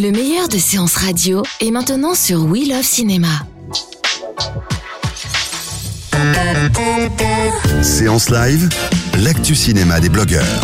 Le meilleur de séances radio est maintenant sur We Love Cinéma. Séance live, l'actu cinéma des blogueurs.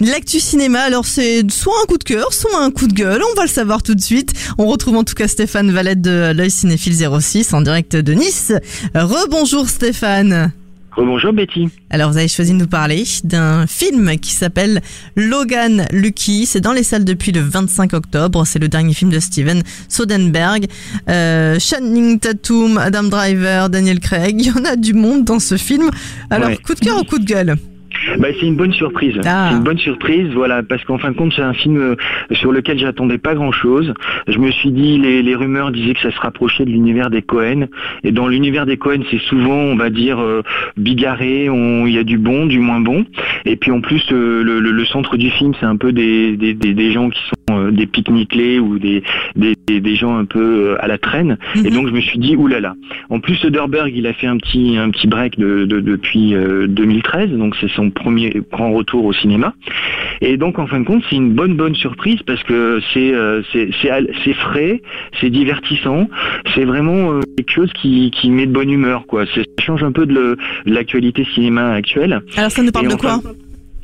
L'actu cinéma, alors c'est soit un coup de cœur, soit un coup de gueule, on va le savoir tout de suite. On retrouve en tout cas Stéphane Valette de l'œil cinéphile 06 en direct de Nice. Rebonjour Stéphane. Bonjour Betty. Alors vous avez choisi de nous parler d'un film qui s'appelle Logan Lucky. C'est dans les salles depuis le 25 octobre. C'est le dernier film de Steven Soderbergh. Euh, Channing Tatum, Adam Driver, Daniel Craig. Il y en a du monde dans ce film. Alors Ouais. coup de cœur ou coup de gueule? Bah, c'est une bonne surprise. Ah. C'est une bonne surprise, voilà, parce qu'en fin de compte, c'est un film euh, sur lequel j'attendais pas grand-chose. Je me suis dit, les, les rumeurs disaient que ça se rapprochait de l'univers des Cohen. Et dans l'univers des Cohen, c'est souvent, on va dire, euh, bigarré. Il y a du bon, du moins bon. Et puis en plus, euh, le, le- le centre du film, c'est un peu des, des, des, des gens qui sont euh, des pique-nickelés ou des, des, des- des gens un peu à la traîne. Et Mhm. donc je me suis dit, oulala. En plus, Soderbergh, il a fait un petit un petit break de, de- depuis euh, 2013, donc c'est son premier grand retour au cinéma. Et donc en fin de compte, c'est une bonne bonne surprise parce que c'est euh, c'est frais, c'est divertissant, c'est vraiment euh, quelque chose qui qui met de bonne humeur quoi. C'est- Ça change un peu de l'actualité cinéma actuelle. Alors ça nous parle Et de quoi?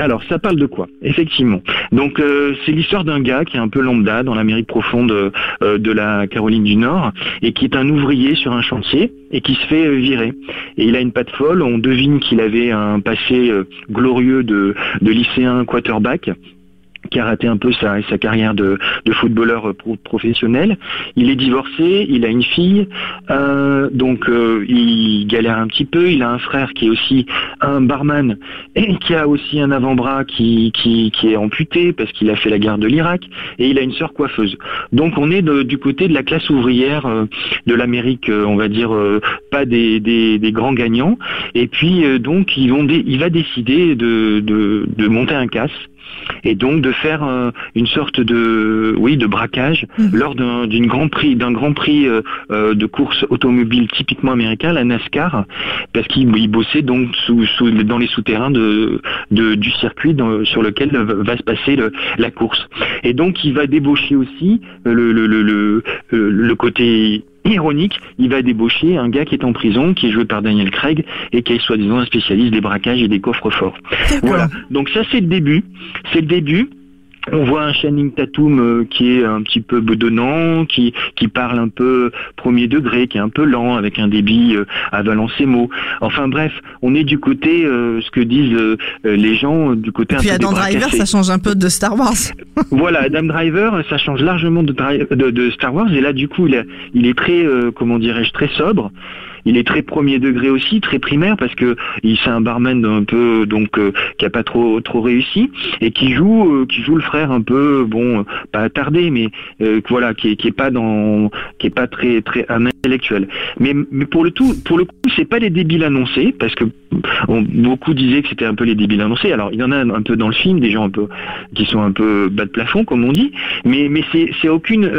Alors, ça parle de quoi Effectivement? Donc, euh, c'est l'histoire d'un gars qui est un peu lambda dans l'Amérique profonde euh, de la Caroline du Nord et qui est un ouvrier sur un chantier et qui se fait euh, virer. Et il a une patte folle. On devine qu'il avait un passé euh, glorieux de, de lycéen quarterback qui a raté un peu sa, carrière de, footballeur euh, pro- professionnel. Il est divorcé, il a une fille, euh, donc euh, il galère un petit peu. Il a un frère qui est aussi un barman et qui a aussi un avant-bras qui, est amputé parce qu'il a fait la guerre de l'Irak et il a une sœur coiffeuse. Donc on est du côté de la classe ouvrière de l'Amérique, on va dire pas des, grands gagnants. Et puis donc il va décider de, de, de monter un casse et donc de faire euh, une sorte de oui de braquage Mhm. lors d'un grand prix d'un grand prix euh, euh, de course automobile typiquement américain la NASCAR parce qu'il il bossait donc sous, sous- dans les souterrains de, de- du circuit dans- sur lequel va se passer le- la course et donc il va débaucher aussi le, le, le- le côté ironique, il va débaucher un gars qui est en prison, qui est joué par Daniel Craig, et qui est soi-disant un spécialiste des braquages et des coffres forts. Voilà. Donc ça c'est le début. C'est le début. On voit un Channing Tatum euh, qui est un petit peu bedonnant, qui, qui parle un peu premier degré, qui est un peu lent, avec un débit euh, avalant ses mots. Enfin bref, on est du côté, euh, ce que disent euh, euh, les gens, euh, du côté un Puis peu Adam Driver, ça change un peu de Star Wars. Voilà, Adam Driver, ça change largement de, Dri- de, de Star Wars, et là du coup il, a- il est très, euh, comment dirais-je, très sobre. Il est très premier degré aussi, très primaire parce que c'est un barman un peu donc euh, qui a pas trop trop réussi et qui joue euh, qui joue le frère un peu bon pas attardé mais euh, voilà qui est, qui est pas dans qui est pas très très intellectuel. Mais mais pour le tout pour le c'est pas les débiles annoncés parce que beaucoup disaient que c'était un peu les débiles annoncés. Alors il y en a un peu dans le film des gens un peu qui sont un peu bas de plafond comme on dit mais mais c'est aucune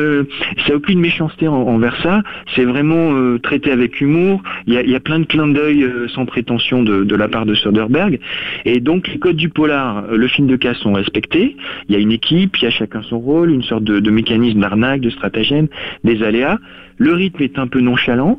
c'est aucune méchanceté en- envers ça c'est vraiment traité avec humour il y a, il y a plein de clins d'œil euh, sans prétention de, de la part de Soderbergh. Et donc les codes du polar euh, le film de casse sont respectés. Il y a une équipe il y a chacun son rôle une sorte de, de mécanisme d'arnaque de stratagème des aléas. Le rythme est un peu nonchalant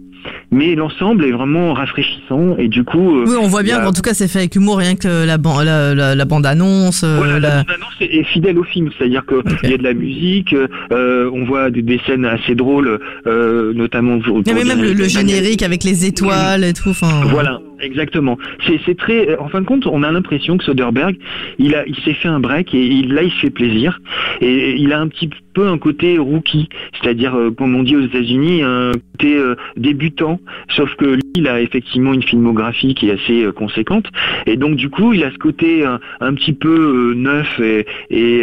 mais l'ensemble est vraiment rafraîchissant. Et du coup euh, Oui, on voit bien a- qu'en tout cas c'est fait avec humour, rien que la, ban- la, la, la bande-annonce. Voilà, la- la bande-annonce est est fidèle au film, c'est-à-dire qu'il y a de la musique, euh, on voit des, des scènes assez drôles, euh, notamment. pour- pour même le générique avec les étoiles et tout. Enfin, Voilà, exactement. C'est très. En fin de compte, on a l'impression que Soderbergh, il a, il s'est fait un break et il, là, il se fait plaisir. Et il a un petit peu un côté rookie, c'est-à-dire, euh, comme on dit aux États-Unis, un côté euh, débutant. Sauf que lui, il a effectivement une filmographie qui est assez euh, conséquente. Et donc, du coup, il a ce côté un, petit peu euh, neuf et,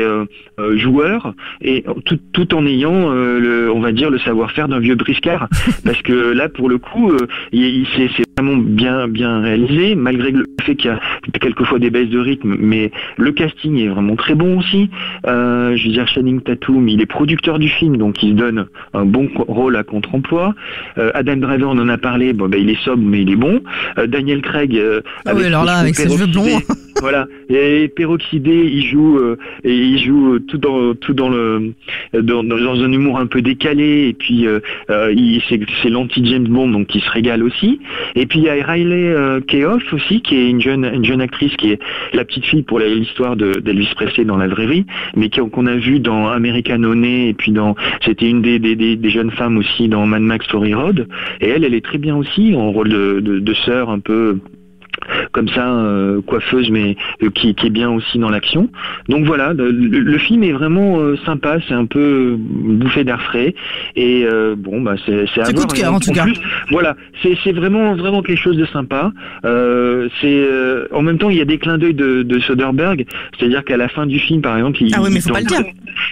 euh, euh, joueur, et tout, tout en ayant, euh, le, on va dire, le savoir-faire d'un vieux briscard. Parce que là, pour le coup, euh, c'est vraiment bien réalisé, malgré le fait qu'il y a quelquefois des baisses de rythme, mais le casting est vraiment très bon aussi. Euh, je veux dire, Channing Tatum, il est producteur du film, donc il se donne un bon rôle à contre-emploi. Euh, Adam Driver, on en a parlé, bon, ben, il est sobre, mais il est bon. Euh, Daniel Craig, Ah oui, alors là, avec ses cheveux blonds. voilà. Et peroxydé, il joue euh, et il joue tout dans tout dans le dans, un humour un peu décalé et puis euh, euh, c'est c'est l'anti James Bond donc il se régale aussi. Et puis il y a Riley euh, Keough aussi qui est une jeune une jeune actrice qui est la petite fille pour l'histoire de d'Elvis Presley dans la vraie vie, mais qu'on a vu dans American Honey et puis dans c'était une des, des, des, des jeunes femmes aussi dans Mad Max Fury Road et elle elle est très bien aussi en rôle de, de, de sœur un peu comme ça euh, coiffeuse mais euh, qui, qui est bien aussi dans l'action donc voilà le, film est vraiment euh, sympa c'est un peu bouffée d'air frais et bon bah c'est c'est à voir cœur, en tout cas. plus, voilà c'est c'est vraiment vraiment quelque chose de sympa c'est en même temps il y a des clins d'œil de, de Soderbergh c'est-à-dire qu'à la fin du film par exemple il, Ah oui, mais faut pas le dire.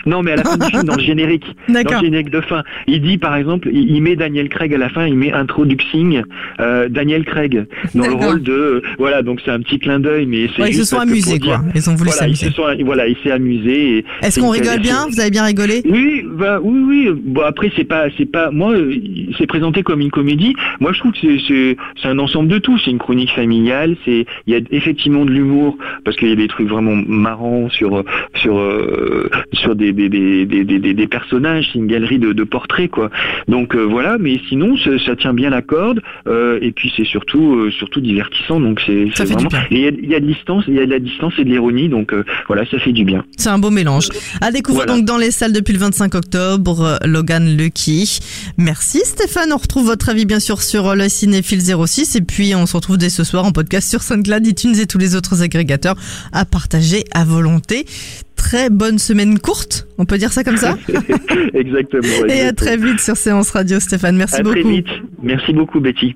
non mais à la fin du film dans le générique dans le générique de fin. Il dit par exemple, il, il met Daniel Craig à la fin, il met introducing Daniel Craig dans le rôle de voilà donc c'est un petit clin d'œil mais c'est Ouais, ils se sont amusés, dire- quoi. Ils ont voulu voilà, s'amuser. se sont- voilà, il s'est amusé. Est-ce qu'on rigole bien? Vous avez bien rigolé? Oui, bah, oui, oui. Bon après c'est pas, c'est pas. Moi, c'est présenté comme une comédie. Moi, je trouve que c'est, c'est, c'est un ensemble de tout. C'est une chronique familiale. C'est, il y a effectivement de l'humour parce qu'il y a des trucs vraiment marrants sur, sur, euh, sur des, des, des, des, des, personnages. C'est une galerie de, de portraits, quoi. Donc euh, voilà. Mais sinon, ça, ça tient bien la corde. euh, et puis c'est surtout, surtout divertissant. Donc Ça c'est vraiment. il y a, il y a de distance, il y a de la distance et de l'ironie. Donc euh, voilà, ça fait du bien. C'est un beau mélange. À découvrir Voilà. donc dans les salles depuis le 25 octobre, euh, Logan Lucky. Merci Stéphane, on retrouve votre avis bien sûr sur euh, le Cinéphile 06 et puis on se retrouve dès ce soir en podcast sur SoundCloud, iTunes et tous les autres agrégateurs à partager à volonté. Très bonne semaine courte, on peut dire ça comme ça exactement. Et à très vite sur Séance Radio Stéphane, merci À très beaucoup. vite. Merci beaucoup, Betty.